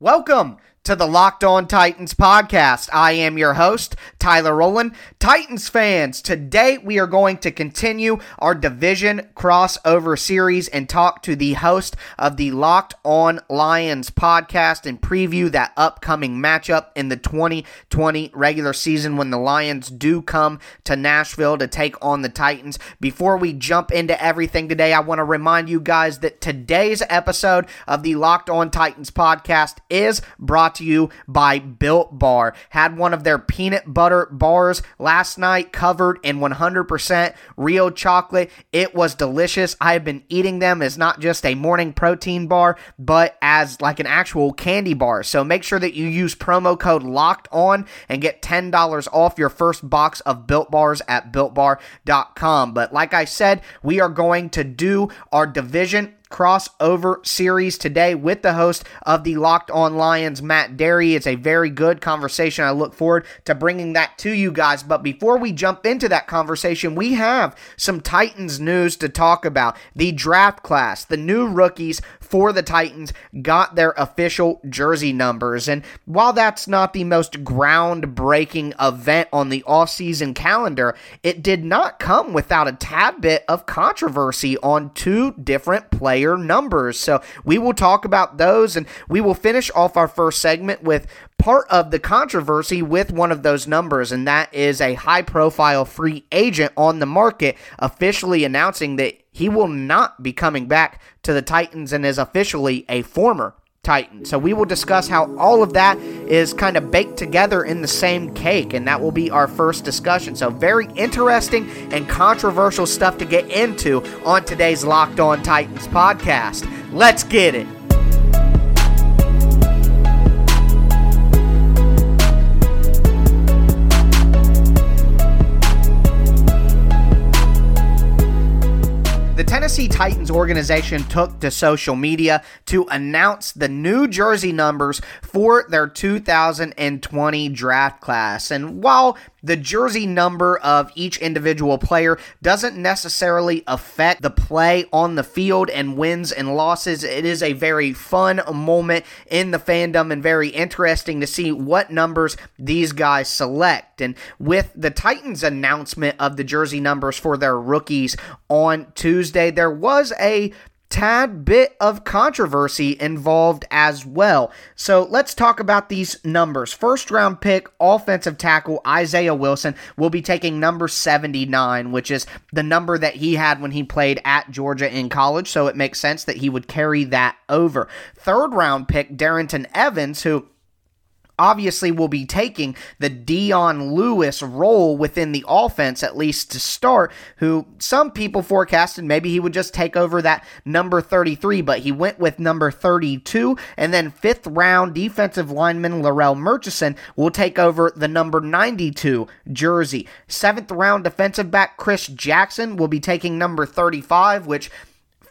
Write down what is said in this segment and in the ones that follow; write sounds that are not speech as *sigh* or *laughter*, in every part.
Welcome to the Locked On Titans podcast. I am your host, Tyler Rowland. Titans fans, today we are going to continue our division crossover series and talk to the host of the Locked On Lions podcast and preview that upcoming matchup in the 2020 regular season when the Lions do come to Nashville to take on the Titans. Before we jump into everything today, I want to remind you guys that today's episode of the Locked On Titans podcast is brought to you by Built Bar. Had one of their peanut butter bars last night covered in 100% real chocolate. It was delicious. I have been eating them as not just a morning protein bar, but as like an actual candy bar. So make sure that you use promo code LOCKED ON and get $10 off your first box of Built Bars at builtbar.com. But like I said, we are going to do our division crossover series today with the host of the Locked On Lions, Matt Dery. It's a very good conversation. I look forward to bringing that to you guys. But before we jump into that conversation, we have some Titans news to talk about. The draft class, the new rookies for the Titans got their official jersey numbers. And while that's not the most groundbreaking event on the offseason calendar, it did not come without a tad bit of controversy on two different numbers. So we will talk about those and we will finish off our first segment with part of the controversy with one of those numbers, and that is a high profile free agent on the market officially announcing that he will not be coming back to the Titans and is officially a former Titan. So we will discuss how all of that is kind of baked together in the same cake, and that will be our first discussion. So, very interesting and controversial stuff to get into on today's Locked On Titans podcast. Let's get it. The Tennessee Titans organization took to social media to announce the new jersey numbers for their 2020 draft class. And while the jersey number of each individual player doesn't necessarily affect the play on the field and wins and losses. It is a very fun moment in the fandom and very interesting to see what numbers these guys select. And with the Titans' announcement of the jersey numbers for their rookies on Tuesday, there was a tad bit of controversy involved as well. So let's talk about these numbers. First round pick, offensive tackle Isaiah Wilson will be taking number 79, which is the number that he had when he played at Georgia in college. So it makes sense that he would carry that over. Third round pick, Darrynton Evans, who obviously will be taking the Dion Lewis role within the offense, at least to start, who some people forecasted maybe he would just take over that number 33, but he went with number 32. And then fifth round defensive lineman Larrell Murchison will take over the number 92 jersey. Seventh round defensive back Chris Jackson will be taking number 35, which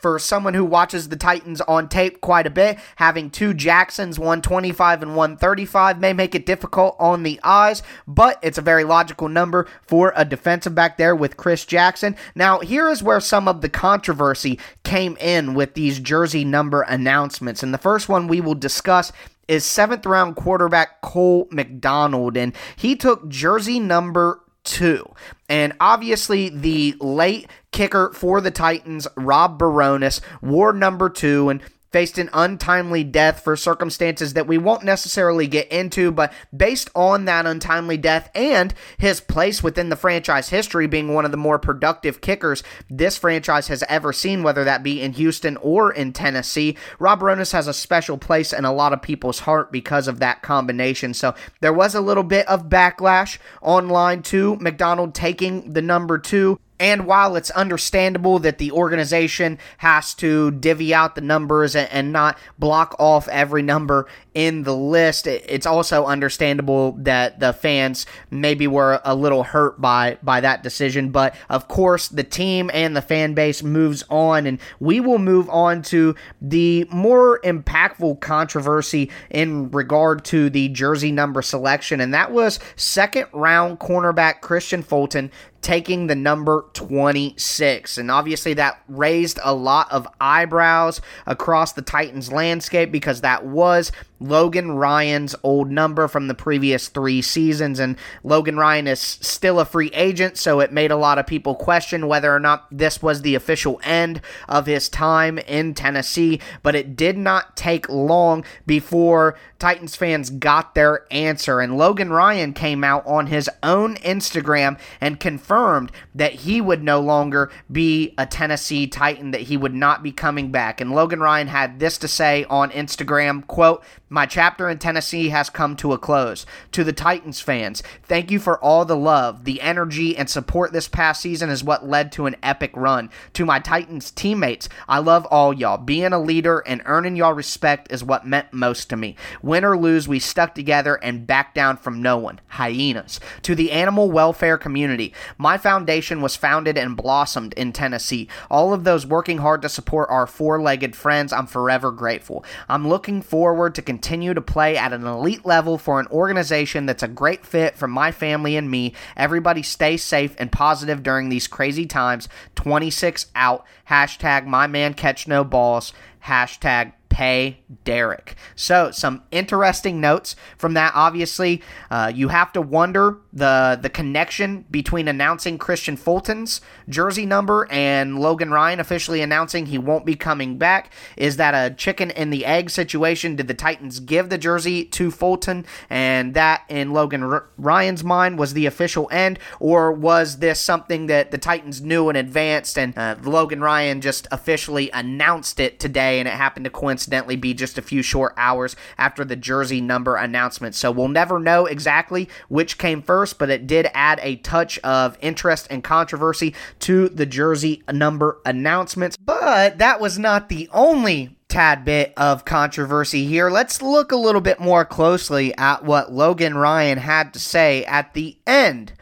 for someone who watches the Titans on tape quite a bit, having two Jacksons, 125 and 135, may make it difficult on the eyes, but it's a very logical number for a defensive back there with Chris Jackson. Now, here is where some of the controversy came in with these jersey number announcements. And the first one we will discuss is seventh round quarterback Cole McDonald, and he took jersey number two. And obviously, the late kicker for the Titans, Rob Bironas, wore number two. And faced an untimely death for circumstances that we won't necessarily get into, but based on that untimely death and his place within the franchise history being one of the more productive kickers this franchise has ever seen, whether that be in Houston or in Tennessee, Rob Bironas has a special place in a lot of people's heart because of that combination. So there was a little bit of backlash online to McDonald taking the number two. And while it's understandable that the organization has to divvy out the numbers and, not block off every number in the list, it's also understandable that the fans maybe were a little hurt by by that decision. But of course, the team and the fan base moves on, and we will move on to the more impactful controversy in regard to the jersey number selection, and that was second round cornerback Kristian Fulton taking the number 26. And obviously, that raised a lot of eyebrows across the Titans landscape because that was Logan Ryan's old number from the previous three seasons. And Logan Ryan is still a free agent, so it made a lot of people question whether or not this was the official end of his time in Tennessee. But it did not take long before Titans fans got their answer. And Logan Ryan came out on his own Instagram and confirmed that he would no longer be a Tennessee Titan, that he would not be coming back. And Logan Ryan had this to say on Instagram, quote, my chapter in Tennessee has come to a close. To the Titans fans, thank you for all the love, the energy, and support this past season is what led to an epic run. To my Titans teammates, I love all y'all. Being a leader and earning y'all respect is what meant most to me. Win or lose, we stuck together and backed down from no one. Hyenas. To the animal welfare community, my foundation was founded and blossomed in Tennessee. All of those working hard to support our four legged friends, I'm forever grateful. I'm looking forward to continuing continue to play at an elite level for an organization that's a great fit for my family and me. Everybody stay safe and positive during these crazy times. 26 out. Hashtag my man catch no balls. Hashtag pay Derrick. So, some interesting notes from that. Obviously, uh, you have to wonder the the connection between announcing Kristian Fulton's jersey number and Logan Ryan officially announcing he won't be coming back. Is that a chicken and the egg situation? Did the Titans give the jersey to Fulton, and that in Logan R- Ryan's mind was the official end, or was this something that the Titans knew in advance and uh, Logan Ryan just officially announced it today, and it happened to coincidentally be just a few short hours after the jersey number announcement. So we'll never know exactly which came first, but it did add a touch of interest and controversy to the jersey number announcements. But that was not the only tad bit of controversy here. Let's look a little bit more closely at what Logan Ryan had to say at the end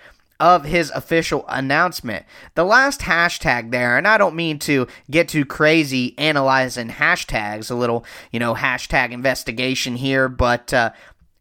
of his official announcement. The last hashtag there, and I don't mean to get too crazy analyzing hashtags, a little, you know, hashtag investigation here, but uh,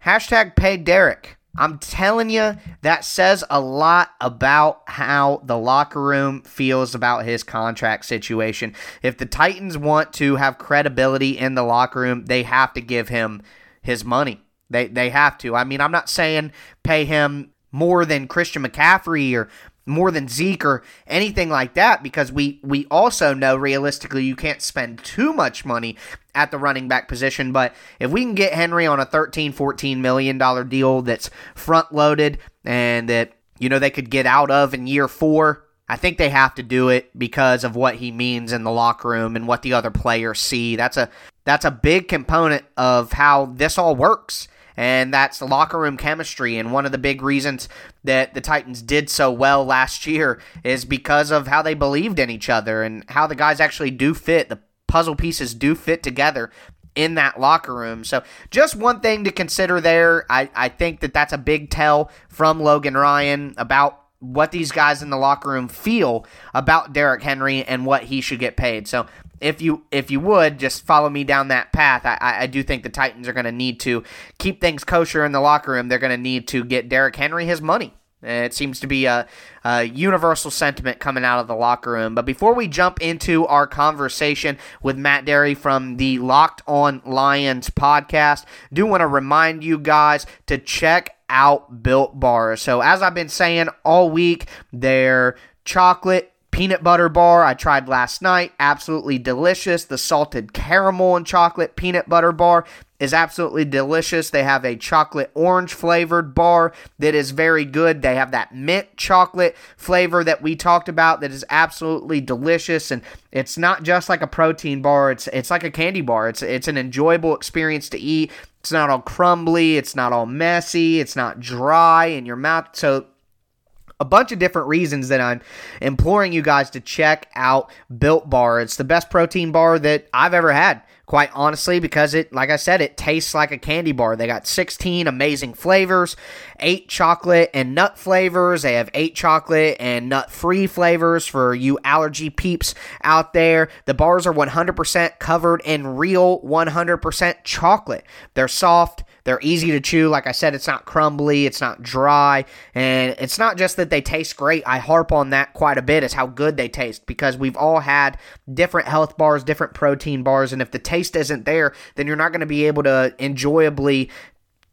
hashtag pay Derrick. I'm telling you, that says a lot about how the locker room feels about his contract situation. If the Titans want to have credibility in the locker room, they have to give him his money. They they have to. I mean, I'm not saying pay him more than Christian McCaffrey or more than Zeke or anything like that because we we also know realistically you can't spend too much money at the running back position. But if we can get Henry on a 13 14 million dollar deal that's front loaded and that you know they could get out of in year 4 I think they have to do it because of what he means in the locker room and what the other players see. That's a that's a big component of how this all works and that's locker room chemistry. And one of the big reasons that the Titans did so well last year is because of how they believed in each other and how the guys actually do fit. The puzzle pieces do fit together in that locker room. So just one thing to consider there. I, I think that that's a big tell from Logan Ryan about what these guys in the locker room feel about Derrick Henry and what he should get paid. So if you if you would just follow me down that path, I, I do think the Titans are going to need to keep things kosher in the locker room. They're going to need to get Derrick Henry his money. It seems to be a, a, universal sentiment coming out of the locker room. But before we jump into our conversation with Matt Dery from the Locked On Lions podcast, do want to remind you guys to check out Built Bar. So as I've been saying all week, their chocolate peanut butter bar I tried last night, absolutely delicious. The salted caramel and chocolate peanut butter bar is absolutely delicious. They have a chocolate orange flavored bar that is very good. They have that mint chocolate flavor that we talked about that is absolutely delicious and it's not just like a protein bar, it's it's like a candy bar. It's it's an enjoyable experience to eat. It's not all crumbly, it's not all messy, it's not dry in your mouth. So a bunch of different reasons that I'm imploring you guys to check out Built Bar. It's the best protein bar that I've ever had quite honestly, because it, like I said, it tastes like a candy bar. They got 16 amazing flavors, eight chocolate and nut flavors. They have eight chocolate and nut free flavors for you allergy peeps out there. The bars are 100% covered in real 100% chocolate. They're soft They're easy to chew. Like I said, it's not crumbly, it's not dry, and it's not just that they taste great. I harp on that quite a bit, is how good they taste because we've all had different health bars, different protein bars, and if the taste isn't there, then you're not going to be able to enjoyably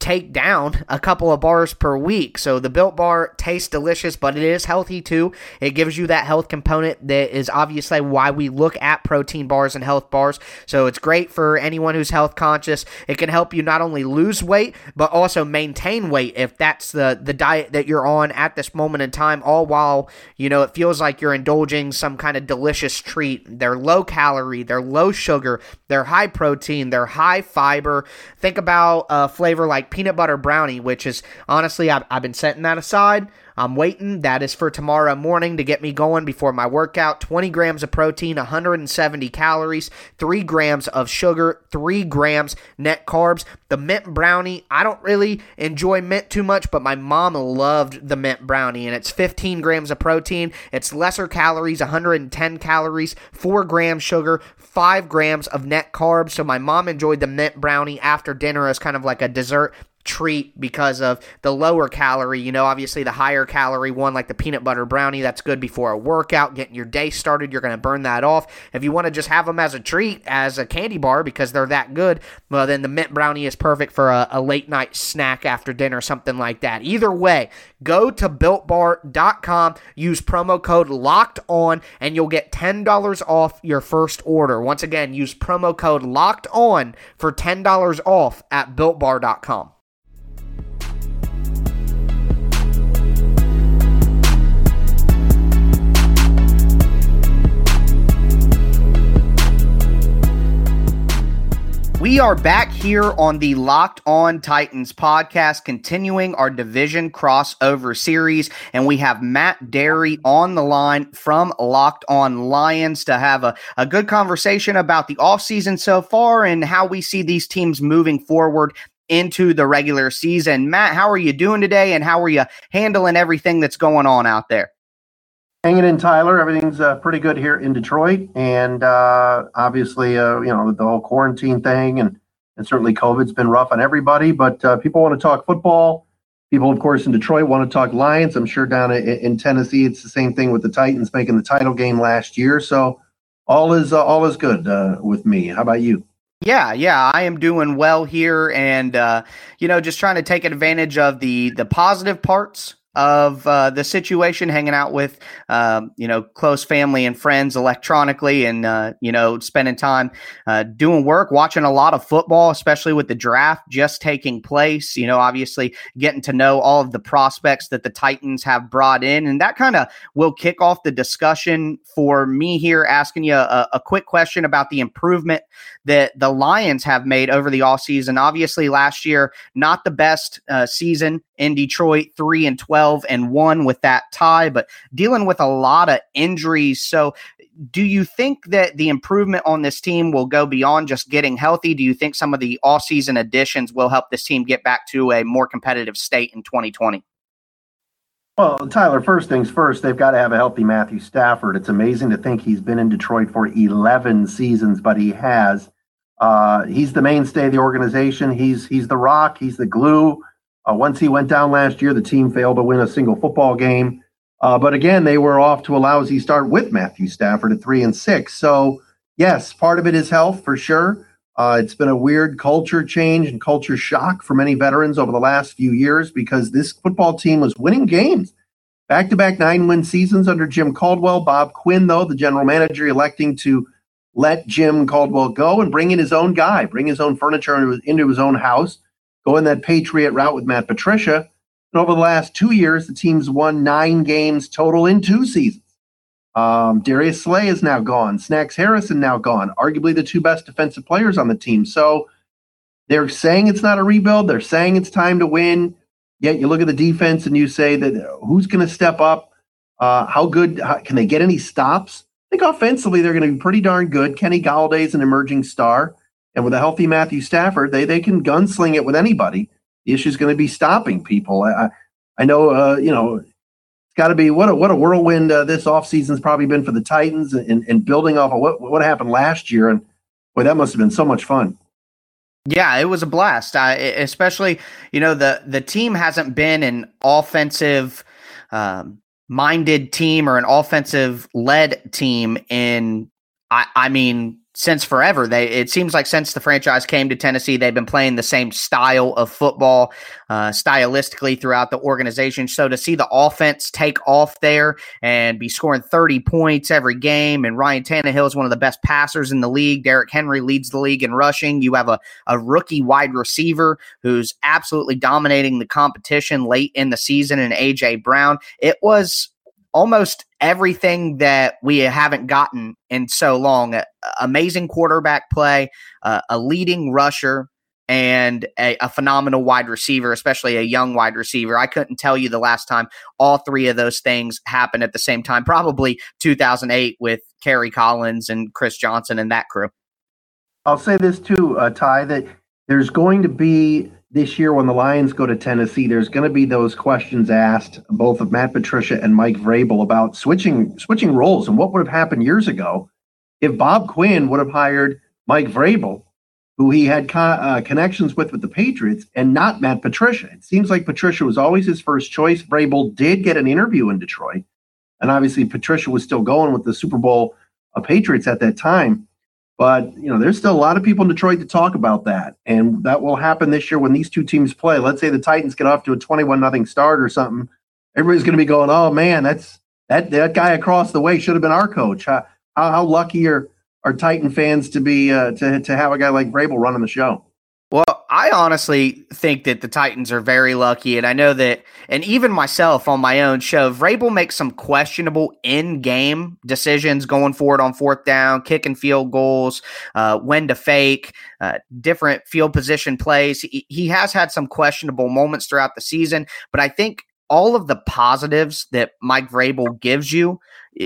take down a couple of bars per week. So the Built Bar tastes delicious, but it is healthy too. It gives you that health component that is obviously why we look at protein bars and health bars. So it's great for anyone who's health conscious. It can help you not only lose weight, but also maintain weight if that's the, the diet that you're on at this moment in time, all while, you know, it feels like you're indulging some kind of delicious treat. They're low calorie, they're low sugar, they're high protein, they're high fiber. Think about a flavor like peanut butter brownie, which is honestly, I've, I've been setting that aside. I'm waiting. That is for tomorrow morning to get me going before my workout. 20 grams of protein, 170 calories, 3 grams of sugar, 3 grams net carbs. The mint brownie, I don't really enjoy mint too much, but my mom loved the mint brownie, and it's 15 grams of protein. It's lesser calories, 110 calories, 4 grams sugar, 5 grams of net carbs. So my mom enjoyed the mint brownie after dinner as kind of like a dessert treat because of the lower calorie. You know, obviously the higher calorie one, like the peanut butter brownie, that's good before a workout, getting your day started. You're going to burn that off. If you want to just have them as a treat, as a candy bar, because they're that good, well, then the mint brownie is perfect for a, a late night snack after dinner, something like that. Either way, go to builtbar.com, use promo code locked on, and you'll get $10 off your first order. Once again, use promo code locked on for $10 off at builtbar.com. We are back here on the Locked On Titans podcast, continuing our division crossover series. And we have Matt Dery on the line from Locked On Lions to have a, a good conversation about the offseason so far and how we see these teams moving forward into the regular season. Matt, how are you doing today? And how are you handling everything that's going on out there? Hanging in, Tyler. Everything's uh, pretty good here in Detroit, and uh, obviously, uh, you know, the whole quarantine thing, and and certainly COVID's been rough on everybody. But uh, people want to talk football. People, of course, in Detroit want to talk Lions. I'm sure down in, in Tennessee, it's the same thing with the Titans making the title game last year. So all is uh, all is good uh, with me. How about you? Yeah, yeah, I am doing well here, and uh, you know, just trying to take advantage of the the positive parts of uh, the situation, hanging out with um, you know close family and friends electronically, and uh, you know spending time uh, doing work, watching a lot of football, especially with the draft just taking place. You know, obviously getting to know all of the prospects that the Titans have brought in, and that kind of will kick off the discussion for me here, asking you a, a quick question about the improvement that the Lions have made over the offseason. Obviously, last year not the best uh, season in Detroit, three and twelve and 1 with that tie, but dealing with a lot of injuries. So, do you think that the improvement on this team will go beyond just getting healthy? Do you think some of the all-season additions will help this team get back to a more competitive state in 2020? Well, Tyler, first things first, they've got to have a healthy Matthew Stafford. It's amazing to think he's been in Detroit for 11 seasons, but he has. Uh, he's the mainstay of the organization. He's he's the rock. He's the glue. Uh, once he went down last year, the team failed to win a single football game. Uh, but again, they were off to a lousy start with Matthew Stafford at three and six. So yes, part of it is health for sure. Uh, it's been a weird culture change and culture shock for many veterans over the last few years because this football team was winning games. Back to back nine win seasons under Jim Caldwell. Bob Quinn, though, the general manager, electing to let Jim Caldwell go and bring in his own guy, bring his own furniture into his, into his own house going that Patriot route with Matt Patricia. And over the last two years, the team's won nine games total in two seasons. Um, Darius Slay is now gone. Snacks Harrison now gone. Arguably the two best defensive players on the team. So they're saying it's not a rebuild. They're saying it's time to win. Yet you look at the defense and you say that uh, who's going to step up? Uh, how good how, can they get any stops? I think offensively they're going to be pretty darn good. Kenny Golladay's an emerging star. And with a healthy Matthew Stafford, they they can gunsling it with anybody. The issue is going to be stopping people. I I know uh, you know it's got to be what a what a whirlwind uh, this offseason's probably been for the Titans and, and building off of what what happened last year. And boy, that must have been so much fun. Yeah, it was a blast. Uh, especially, you know, the the team hasn't been an offensive um, minded team or an offensive led team in I, I mean since forever. They it seems like since the franchise came to Tennessee, they've been playing the same style of football, uh, stylistically throughout the organization. So to see the offense take off there and be scoring 30 points every game, and Ryan Tannehill is one of the best passers in the league. Derrick Henry leads the league in rushing. You have a, a rookie wide receiver who's absolutely dominating the competition late in the season, and AJ Brown. It was almost everything that we haven't gotten in so long. Amazing quarterback play, uh, a leading rusher, and a, a, phenomenal wide receiver, especially a young wide receiver. I couldn't tell you the last time all three of those things happened at the same time. Probably 2008 with Kerry Collins and Chris Johnson and that crew. I'll say this too, uh, Ty, that there's going to be this year when the Lions go to Tennessee, there's going to be those questions asked both of Matt Patricia and Mike Vrabel about switching switching roles and what would have happened years ago if Bob Quinn would have hired Mike Vrabel, who he had co- uh, connections with with the Patriots, and not Matt Patricia. It seems like Patricia was always his first choice. Vrabel did get an interview in Detroit, and obviously Patricia was still going with the Super Bowl uh, Patriots at that time. But you know, there's still a lot of people in Detroit to talk about that, and that will happen this year when these two teams play. Let's say the Titans get off to a 21 nothing start or something. Everybody's going to be going, "Oh man, that's that that guy across the way should have been our coach." How how, how lucky are are Titan fans to be uh, to to have a guy like Vrabel running the show? Well, I honestly think that the Titans are very lucky, and I know that, and even myself on my own show, Vrabel makes some questionable in-game decisions going forward on fourth down, kicking field goals, uh, when to fake, uh, different field position plays. He, he has had some questionable moments throughout the season, but I think all of the positives that Mike Vrabel gives you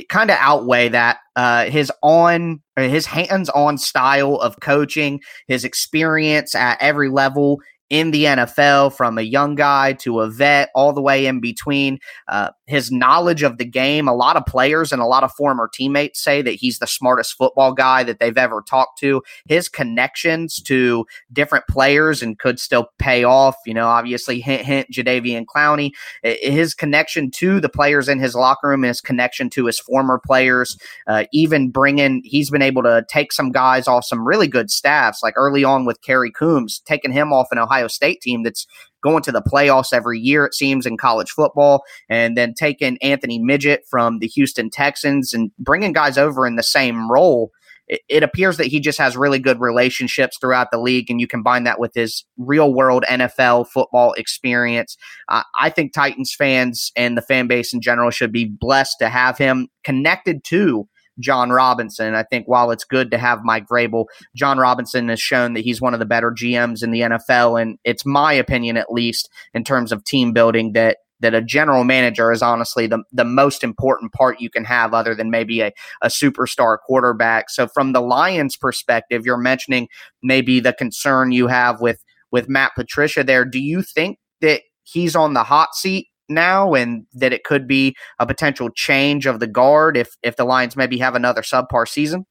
kind of outweigh that. Uh, his on his hands-on style of coaching, his experience at every level in the NFL from a young guy to a vet, all the way in between. Uh, his knowledge of the game, a lot of players and a lot of former teammates say that he's the smartest football guy that they've ever talked to. His connections to different players and could still pay off. You know, obviously, hint, hint, Jadeveon Clowney. His connection to the players in his locker room, his connection to his former players, uh, even bringing, he's been able to take some guys off some really good staffs, like early on with Kerry Coombs, taking him off an Ohio State team that's going to the playoffs every year, it seems, in college football, and then taking Anthony Midget from the Houston Texans and bringing guys over in the same role. It, it appears that he just has really good relationships throughout the league, and you combine that with his real world NFL football experience. Uh, I think Titans fans and the fan base in general should be blessed to have him connected to Jon Robinson. I think while it's good to have Mike Vrabel, Jon Robinson has shown that he's one of the better GMs in the NFL, and it's my opinion, at least in terms of team building, that that a general manager is honestly the, the most important part you can have other than maybe a, a superstar quarterback. So from the Lions perspective, you're mentioning maybe the concern you have with with Matt Patricia there. Do you think that he's on the hot seat now and that it could be a potential change of the guard if if the Lions maybe have another subpar season?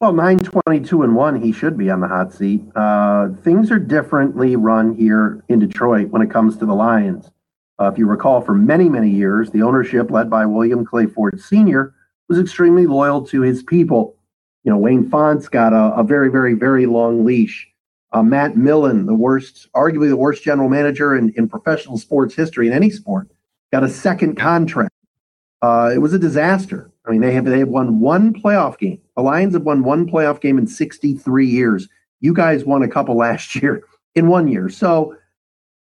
Well, nine twenty-two and one, he should be on the hot seat. Uh, things are differently run here in Detroit when it comes to the Lions. Uh, if you recall, for many, many years, the ownership led by William Clay Ford Sr. was extremely loyal to his people. You know, Wayne Fontes got a, a very, very, very long leash. Uh, Matt Millen, the worst, arguably the worst general manager in, in professional sports history in any sport, got a second contract. Uh, it was a disaster. I mean, they have they have won one playoff game. The Lions have won one playoff game in 63 years. You guys won a couple last *laughs* year in one year. So,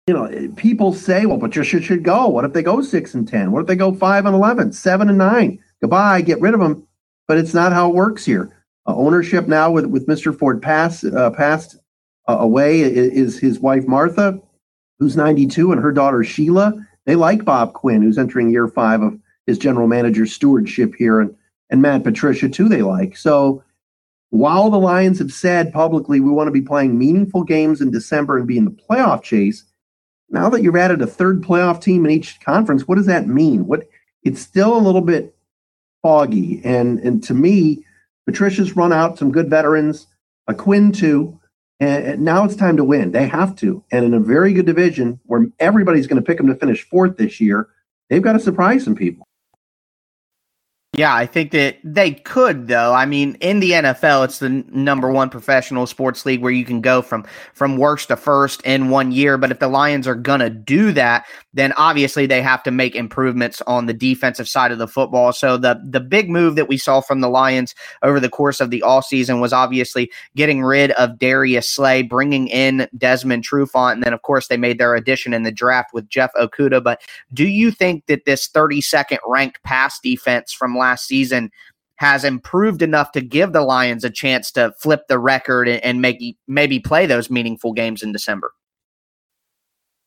you know, people say, well, Patricia should go. What if they go six and 10? What if they go five and 11, seven and nine? Goodbye, get rid of them. But it's not how it works here. Uh, ownership now with, with Mr. Ford pass, uh, passed uh, away is his wife Martha, who's 92, and her daughter Sheila. They like Bob Quinn, who's entering year five of his general manager stewardship here, and and Matt Patricia too. They like so. While the Lions have said publicly we want to be playing meaningful games in December and be in the playoff chase, now that you've added a third playoff team in each conference, what does that mean? What it's still a little bit foggy, and and to me, Patricia's run out some good veterans, a Quinn too, And now it's time to win. They have to. And in a very good division where everybody's going to pick them to finish fourth this year, they've got to surprise some people. Yeah, I think that they could though. I mean, in the NFL, it's the number one professional sports league where you can go from from worst to first in one year. But if the Lions are gonna do that, then obviously they have to make improvements on the defensive side of the football. So the the big move that we saw from the Lions over the course of the all season was obviously getting rid of Darius Slay, bringing in Desmond Trufant, and then of course they made their addition in the draft with Jeff Okudah. But do you think that this 32nd ranked pass defense from last season has improved enough to give the Lions a chance to flip the record and, and maybe maybe play those meaningful games in December?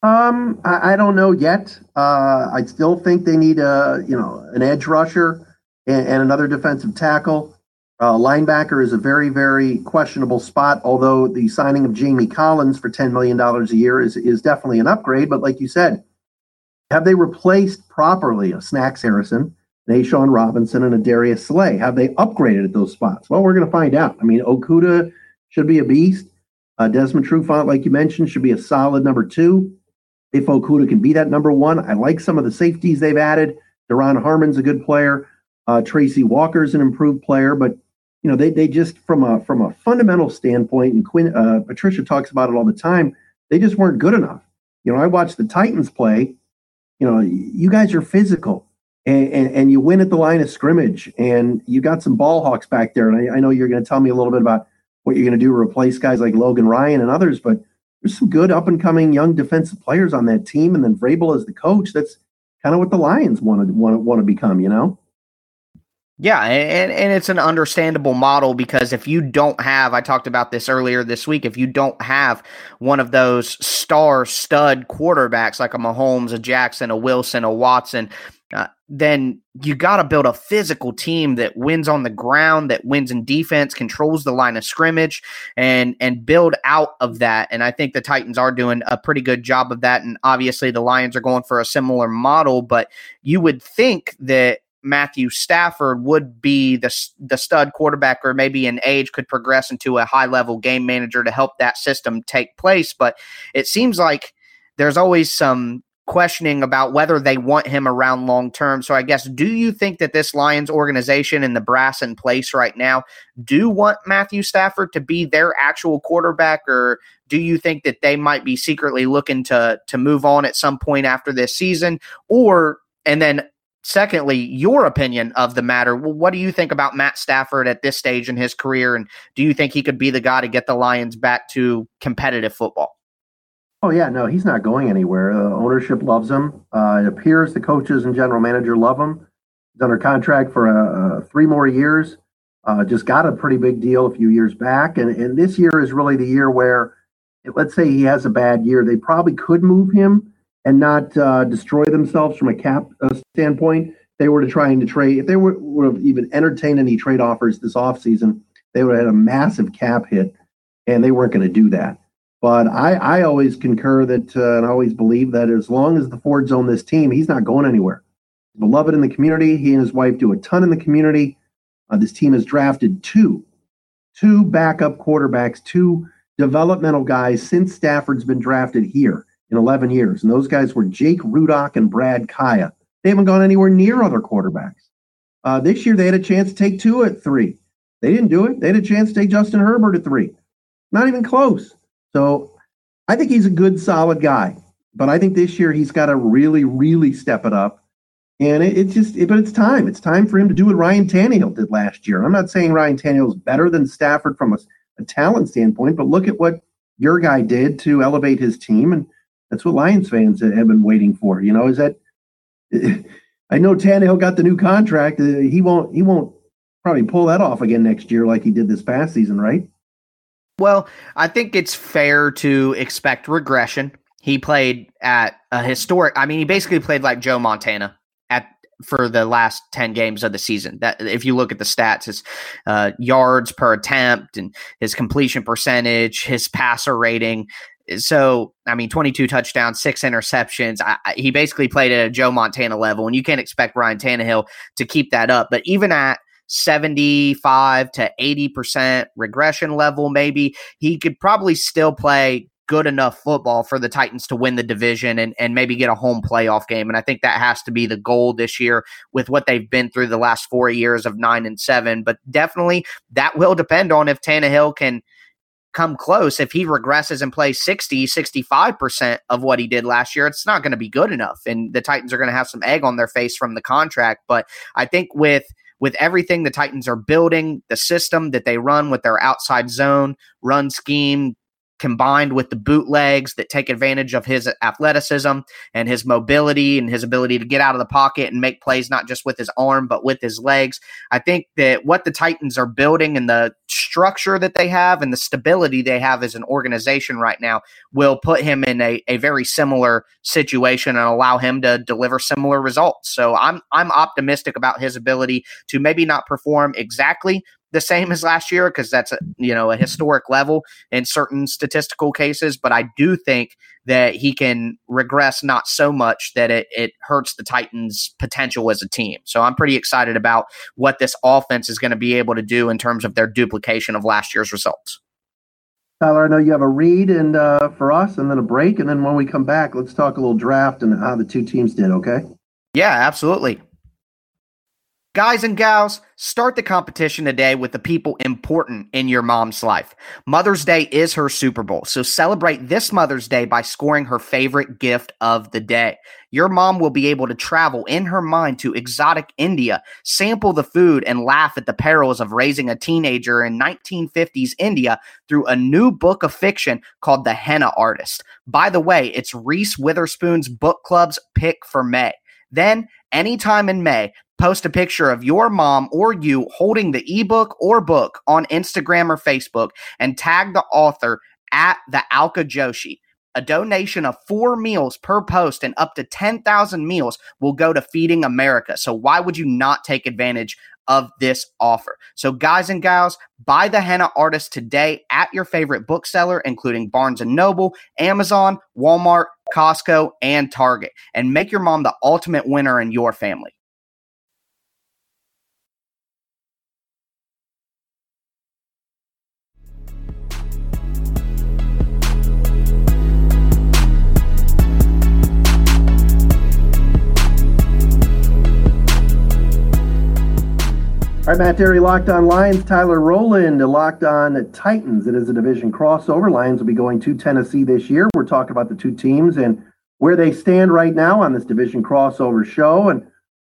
Um, I, I don't know yet. Uh, I still think they need a you know an edge rusher and, and another defensive tackle. Uh, linebacker is a very very questionable spot. Although the signing of Jamie Collins for ten million dollars a year is is definitely an upgrade. But like you said, have they replaced properly a Snacks Harrison? Sean Robinson and a Darius Slay? Have they upgraded at those spots? Well, we're going to find out. I mean, Okudah should be a beast. Uh, Desmond Trufant, like you mentioned, should be a solid number two. If Okudah can be that number one, I like some of the safeties they've added. Duron Harmon's a good player. Uh, Tracy Walker's an improved player, but you know they they just from a from a fundamental standpoint, and Quinn uh, Patricia talks about it all the time. They just weren't good enough. You know, I watched the Titans play. You know, you guys are physical and, and, and, you win at the line of scrimmage and you got some ball hawks back there. And I, I know you're going to tell me a little bit about what you're going to do to replace guys like Logan Ryan and others, but there's some good up and coming young defensive players on that team. And then Vrabel as the coach, that's kind of what the Lions want to want to, want to become, you know? Yeah, and, and it's an understandable model because if you don't have, I talked about this earlier this week, if you don't have one of those star stud quarterbacks like a Mahomes, a Jackson, a Wilson, a Watson, uh, then you got to build a physical team that wins on the ground, that wins in defense, controls the line of scrimmage, and and build out of that. And I think the Titans are doing a pretty good job of that. And obviously, the Lions are going for a similar model. But you would think that Matthew Stafford would be the the stud quarterback, or maybe in age could progress into a high level game manager to help that system take place. But it seems like there's always some questioning about whether they want him around long term. So I guess do you think that this Lions organization and the brass in place right now do want Matthew Stafford to be their actual quarterback or do you think that they might be secretly looking to to move on at some point after this season or and then secondly your opinion of the matter Well, what do you think about Matt Stafford at this stage in his career and do you think he could be the guy to get the Lions back to competitive football Oh yeah, no, he's not going anywhere. Uh, ownership loves him. Uh, it appears the coaches and general manager love him. He's under contract for uh, uh, three more years. Uh, just got a pretty big deal a few years back, and and this year is really the year where, let's say he has a bad year, they probably could move him and not uh, destroy themselves from a cap standpoint. They were to try and to trade. If they were, would have even entertained any trade offers this offseason, they would have had a massive cap hit, and they weren't going to do that. But I, I always concur that uh, and I always believe that as long as the Fords own this team, he's not going anywhere. He's beloved in the community. He and his wife do a ton in the community. Uh, this team has drafted two, two backup quarterbacks, two developmental guys since Stafford's been drafted here in 11 years. And those guys were Jake Rudock and Brad Kaaya. They haven't gone anywhere near other quarterbacks. Uh, this year, they had a chance to take two at three. They didn't do it. They had a chance to take Justin Herbert at three. Not even close. So I think he's a good, solid guy. But I think this year he's got to really, really step it up. And it, it's just, it, but it's time. It's time for him to do what Ryan Tannehill did last year. I'm not saying Ryan Tannehill is better than Stafford from a, a talent standpoint, but look at what your guy did to elevate his team. And that's what Lions fans have been waiting for. You know, is that *laughs* I know Tannehill got the new contract. Uh, he won't, he won't probably pull that off again next year like he did this past season, right? Well, I think it's fair to expect regression. He played at a historic. I mean, he basically played like Joe Montana at for the last ten games of the season. That if you look at the stats, his uh, yards per attempt and his completion percentage, his passer rating. So, I mean, 22 touchdowns, six interceptions. I, I, he basically played at a Joe Montana level, and you can't expect Ryan Tannehill to keep that up. But even at 75 to 80% regression level, maybe, he could probably still play good enough football for the Titans to win the division and, and maybe get a home playoff game. And I think that has to be the goal this year with what they've been through the last four years of nine and seven. But definitely that will depend on if Tannehill can come close. If he regresses and plays 60, 65% of what he did last year, it's not going to be good enough. And the Titans are going to have some egg on their face from the contract. But I think with with everything the Titans are building, the system that they run with their outside zone, run scheme, combined with the bootlegs that take advantage of his athleticism and his mobility and his ability to get out of the pocket and make plays not just with his arm but with his legs. I think that what the Titans are building and the structure that they have and the stability they have as an organization right now will put him in a, a very similar situation and allow him to deliver similar results. So I'm I'm optimistic about his ability to maybe not perform exactly the same as last year because that's a, you know a historic level in certain statistical cases but i do think that he can regress not so much that it, it hurts the titans potential as a team. So i'm pretty excited about what this offense is going to be able to do in terms of their duplication of last year's results. Tyler i know you have a read and uh, for us and then a break and then when we come back let's talk a little draft and how the two teams did okay? Yeah absolutely Guys and gals, start the competition today with the people important in your mom's life. Mother's Day is her Super Bowl, so celebrate this Mother's Day by scoring her favorite gift of the day. Your mom will be able to travel in her mind to exotic India, sample the food, and laugh at the perils of raising a teenager in 1950s India through a new book of fiction called The Henna Artist. By the way, it's Reese Witherspoon's book club's pick for May. Then, anytime in May, post a picture of your mom or you holding the ebook or book on Instagram or Facebook and tag the author at the Alka Joshi. A donation of four meals per post and up to 10,000 meals will go to Feeding America. So, why would you not take advantage of this offer? So, guys and gals, buy the henna artist today at your favorite bookseller, including Barnes and Noble, Amazon, Walmart, Costco, and Target, and make your mom the ultimate winner in your family. All right, Matt Dery, Locked On Lions. Tyler Rowland, Locked On Titans. It is a division crossover. Lions will be going to Tennessee this year. We're talking about the two teams and where they stand right now on this division crossover show. And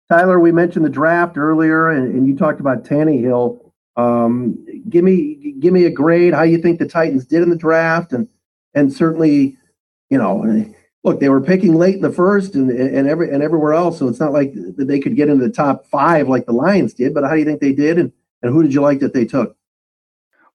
Tyler, we mentioned the draft earlier, and, and you talked about Tannehill. Um, give me give me a grade. How you think the Titans did in the draft, and and certainly, you know, look, they were picking late in the first and and every and everywhere else. So it's not like they could get into the top five like the Lions did. But how do you think they did, and and who did you like that they took?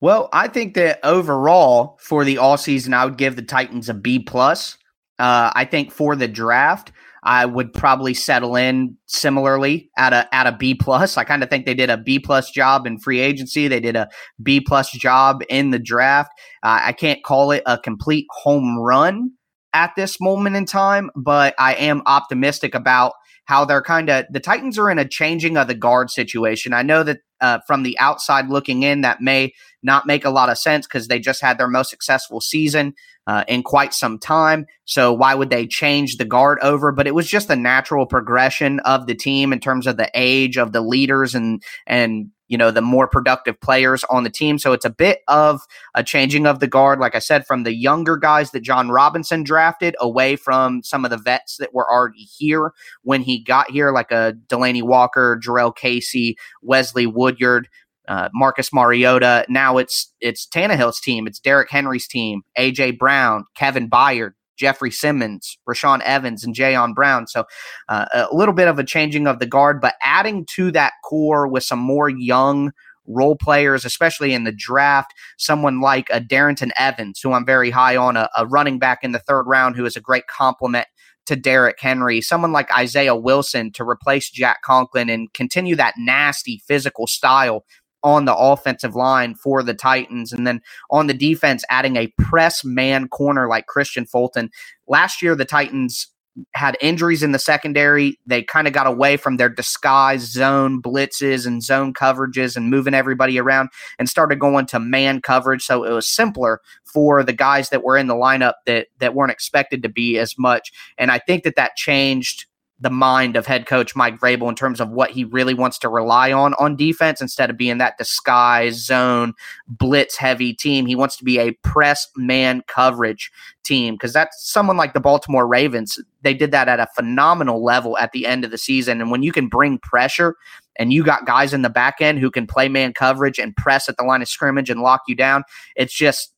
Well, I think that overall for the all season, I would give the Titans a B plus. Uh, I think for the draft, I would probably settle in similarly at a at a B plus. I kind of think they did a B plus job in free agency. They did a B plus job in the draft. Uh, I can't call it a complete home run at this moment in time, but I am optimistic about how they're kind of the Titans are in a changing of the guard situation. I know that uh, from the outside looking in, that may not make a lot of sense because they just had their most successful season uh, in quite some time. So why would they change the guard over? But it was just a natural progression of the team in terms of the age of the leaders and and you know the more productive players on the team. So it's a bit of a changing of the guard, like I said, from the younger guys that Jon Robinson drafted away from some of the vets that were already here when he got here, like a Delanie Walker, Jurrell Casey, Wesley Woodyard. Uh, Marcus Mariota. Now it's it's Tannehill's team. It's Derrick Henry's team. AJ Brown, Kevin Byard, Jeffrey Simmons, Rashaan Evans, and Jayon Brown. So uh, a little bit of a changing of the guard, but adding to that core with some more young role players, especially in the draft. Someone like a Darrynton Evans, who I'm very high on, a, a running back in the third round, who is a great complement to Derrick Henry. Someone like Isaiah Wilson to replace Jack Conklin and continue that nasty physical style on the offensive line for the Titans. And then on the defense, adding a press man corner like Kristian Fulton. Last year, the Titans had injuries in the secondary. They kind of got away from their disguise zone blitzes and zone coverages and moving everybody around and started going to man coverage. So it was simpler for the guys that were in the lineup that that weren't expected to be as much. And I think that that changed the mind of head coach Mike Vrabel in terms of what he really wants to rely on on defense instead of being that disguise zone blitz heavy team. He wants to be a press man coverage team because that's someone like the Baltimore Ravens. They did that at a phenomenal level at the end of the season. And when you can bring pressure and you got guys in the back end who can play man coverage and press at the line of scrimmage and lock you down, it's just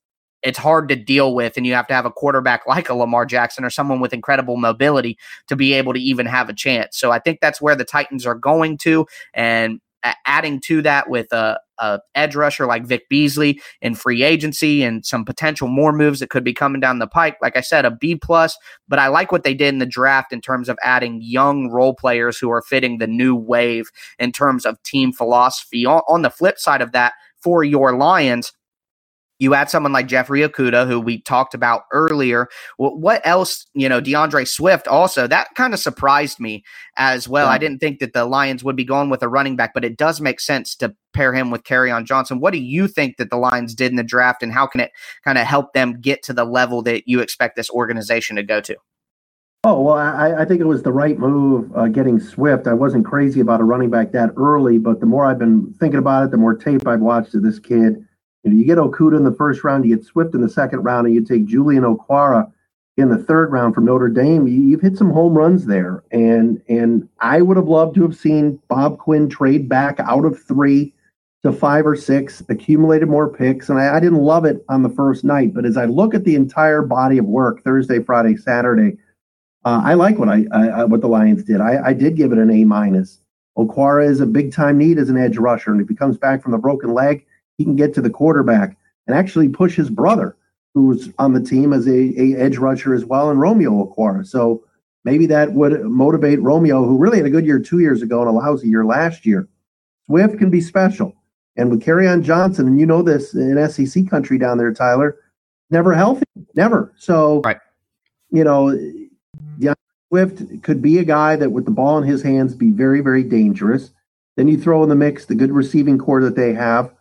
it's hard to deal with and you have to have a quarterback *laughs* like a Lamar Jackson or someone with incredible mobility to be able to even have a chance. So I think that's where the Titans are going to and adding to that with a, a, edge rusher like Vic Beasley in free agency and some potential more moves that could be coming down the pike. Like I said, a B plus, but I like what they did in the draft in terms of adding young role players who are fitting the new wave in terms of team philosophy. On, on the flip side of that, for your Lions, you add someone like Jeffrey Okudah, who we talked about earlier. What else, you know, DeAndre Swift also, that kind of surprised me as well. Yeah. I didn't think that the Lions would be going with a running back, but it does make sense to pair him with Kerryon Johnson. What do you think that the Lions did in the draft, and how can it kind of help them get to the level that you expect this organization to go to? Oh, well, I, I think it was the right move uh, getting Swift. I wasn't crazy about a running back that early, but the more I've been thinking about it, the more tape I've watched of this kid you, know, you get Okudah in the first round, you get Swift in the second round, and you take Julian Okwara in the third round from Notre Dame. You, have hit some home runs there, and and I would have loved to have seen Bob Quinn trade back out of three to five or six, accumulated more picks, and I, I didn't love it on the first night. But as I look at the entire body of work, Thursday, Friday, Saturday, uh, I like what I, I, what the Lions did. I, I did give it an A minus. Okwara is a big time need as an edge rusher, and if he comes back from the broken leg he can get to the quarterback and actually push his brother, who's on the team as a, a edge rusher as well, and Romeo Okwara. So maybe that would motivate Romeo, who really had a good year two years ago and a lousy year last year. Swift can be special. And with Kerryon Johnson, and you know this in SEC country down there, Tyler, never healthy, never. So, right. you know, Swift could be a guy that with the ball in his hands be very, very dangerous. Then you throw in the mix the good receiving core that they have.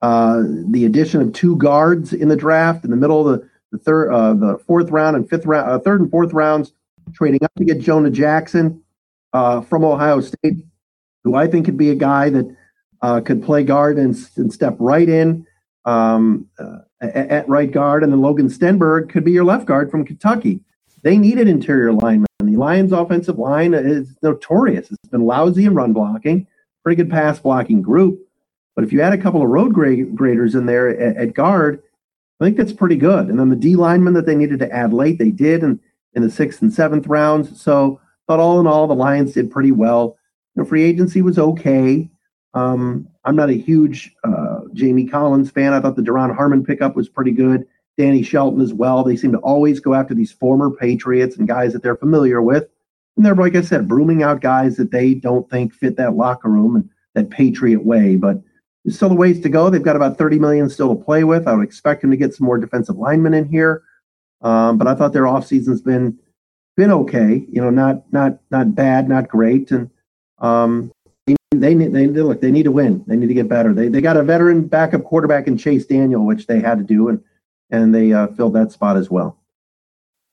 Uh, the addition of two guards in the draft in the middle of the, the third, uh, the fourth round and fifth round, uh, third and fourth rounds, trading up to get Jonah Jackson uh, from Ohio State, who I think could be a guy that uh, could play guard and, and step right in um, at, at, right guard, and then Logan Stenberg could be your left guard from Kentucky. They needed interior linemen. The Lions' offensive line is notorious. It's been lousy in run blocking, pretty good pass blocking group. But if you add a couple of road graders in there at, at, guard, I think that's pretty good. And then the D lineman that they needed to add late, they did in, in the sixth and seventh rounds. So, but all in all, the Lions did pretty well. The free agency was okay. Um, I'm not a huge uh, Jamie Collins fan. I thought the Duron Harmon pickup was pretty good. Danny Shelton as well. They seem to always go after these former Patriots and guys that they're familiar with. And they're, like I said, brooming out guys that they don't think fit that locker room and that Patriot way. But still a ways to go. They've got about 30 million still to play with. I would expect them to get some more defensive linemen in here. Um, but I thought their offseason's been been okay. You know, not not not bad, not great. And um, they they need they look they need to win. They need to get better. They they got a veteran backup quarterback in Chase Daniel, which they had to do, and and they uh, filled that spot as well.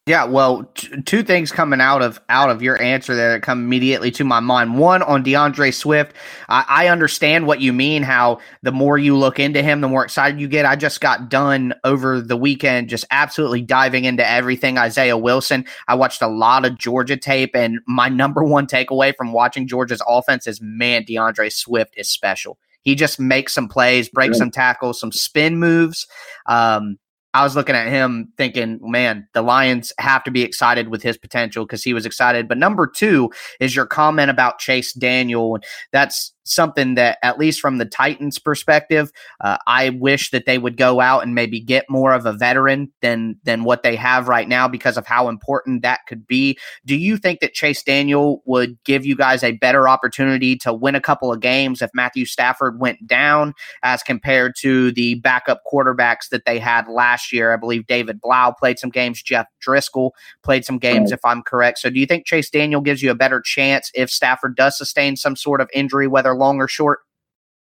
Yeah, well, t- two things coming out of out of your answer there that come immediately to my mind. One on DeAndre Swift, I, I understand what you mean. How the more you look into him, the more excited you get. I just got done over the weekend, just absolutely diving into everything Isaiah Wilson. I watched a lot of Georgia tape, and my *laughs* number one takeaway from watching Georgia's offense is, man, DeAndre Swift is special. He just makes some plays, breaks some tackles, some spin moves. Um, I was looking at him thinking, man, the Lions have to be excited with his potential because he was excited. But number two is your comment about Chase Daniel. That's something that, at least from the Titans' perspective, uh, I wish that they would go out and maybe get more of a veteran than than what they have right now because of how important that could be. Do you think that Chase Daniel would give you guys a better opportunity to win a couple of games if Matthew Stafford went down as compared to the backup quarterbacks that they had last year? I believe David Blough played some games, Jeff Driskel played some games, if I'm correct. So, do you think Chase Daniel gives you a better chance if Stafford does sustain some sort of injury, whether long or short?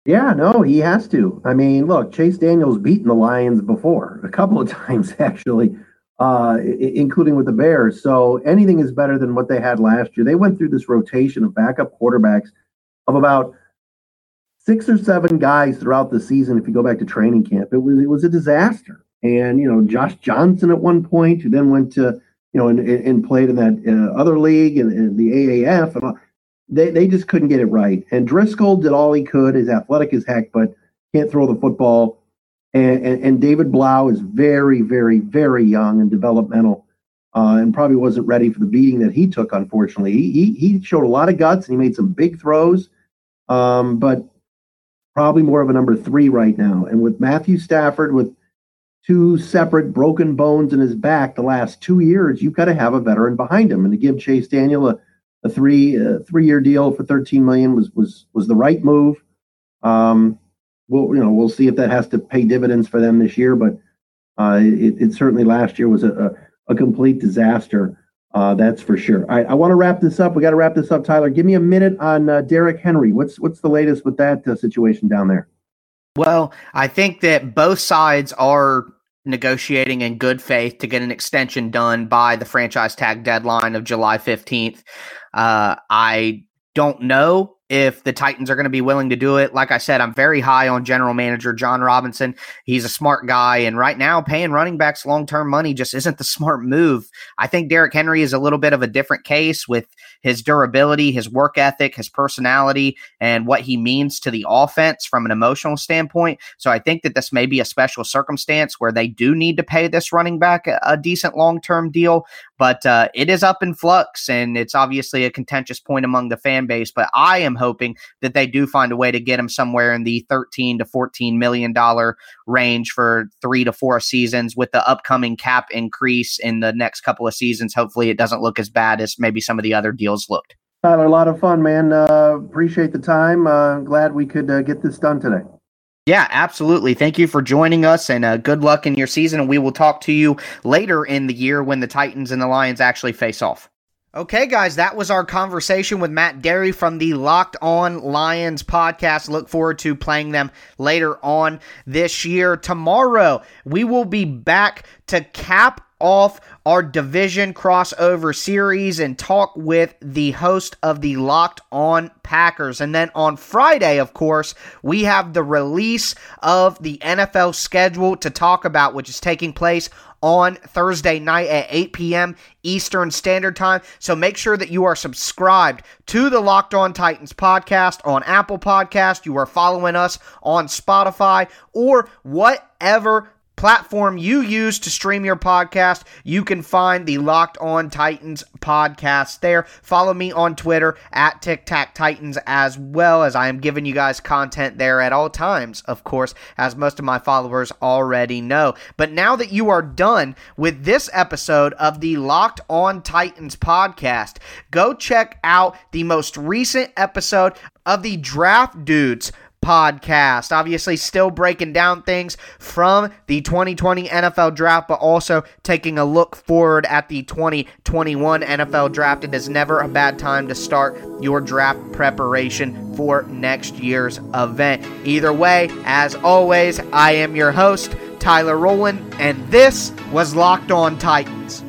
Yeah, no, he has to. I mean, look, Chase Daniels beaten the Lions before a couple of *laughs* times, actually, uh, including with the Bears. So anything is better than what they had last year. They went through this rotation of backup quarterbacks of about six or seven guys throughout the season. If you go back to training camp, it was it was a disaster. And you know, Josh Johnson at one point, who then went to you know and, and played in that uh, other league and, and the AAF, and they they just couldn't get it right. And Driskel did all he could. He's athletic as heck, but can't throw the football. And, and, and David Blough is very, very, very young and developmental, uh, and probably wasn't ready for the beating that he took. Unfortunately, he he, he showed a lot of guts and he made some big throws, um, but probably more of a number three right now. And with Matthew Stafford with two separate broken bones in his back the last two years, you've got to have a veteran behind him. And to give Chase Daniel a a three uh, three year deal for 13 million was was was the right move. Um, we'll you know we'll see if that has to pay dividends for them this year, but uh, it, it, certainly last year was a, a, a complete disaster. Uh, that's for sure. All right, I want to wrap this up. We got to wrap this up, Tyler. Give me a minute on uh, Derrick Henry. What's what's the latest with that uh, situation down there? Well, I think that both sides are negotiating in good faith to get an extension done by the franchise tag deadline of July 15th. Uh, I don't know if the Titans are going to be willing to do it. Like I said, I'm very high on general manager Jon Robinson. He's a smart guy. And right now, paying running backs long term money just isn't the *laughs* smart move. I think Derrick Henry is a little bit of a different case with his durability, his work ethic, his personality, and what he means to the offense from an emotional standpoint. So I think that this may be a special circumstance where they do need to pay this running back a, a decent long term deal. But uh, it is up in flux, and it's obviously a contentious point among the fan base. But I am hoping that they do find a way to get him somewhere in the 13 to 14 million dollar range for three to four seasons with the upcoming cap increase in the next couple of seasons. Hopefully, it doesn't look as bad as maybe some of the other deals looked. Tyler, a lot of fun, man. Uh, appreciate the time. Uh, glad we could uh, get this done today. Yeah, absolutely. Thank you for joining us and uh, good luck in your season. And we will talk to you later in the year when the Titans and the Lions actually face off. Okay, guys, that was our conversation with Matt Dery from the Locked On Lions podcast. Look forward to playing them later on this year. Tomorrow, we will be back to cap off our division crossover series and talk with the host of the Locked On Packers. And then on Friday, of course, we have the release of the NFL schedule to talk about, which is taking place on Thursday night at 8 p.m. Eastern Standard Time. So make sure that you are subscribed to the Locked On Titans podcast on Apple Podcast. You are following us on Spotify or whatever platform you use to stream your podcast, you can find the Locked On Titans podcast there. Follow me on Twitter at Tic Tac Titans as well as I am giving you guys content there at all times, of course, as most of my followers already know. But now that you are done with this episode of the Locked On Titans podcast, go check out the most recent episode of the Draft Dudes podcast. Obviously, still breaking down things from the 2020 NFL draft, but also taking a look forward at the 2021 NFL draft. It is never a bad time to start your draft preparation for next year's event. Either way, as always, I am your host, Tyler Rowland, and this was Locked On Titans.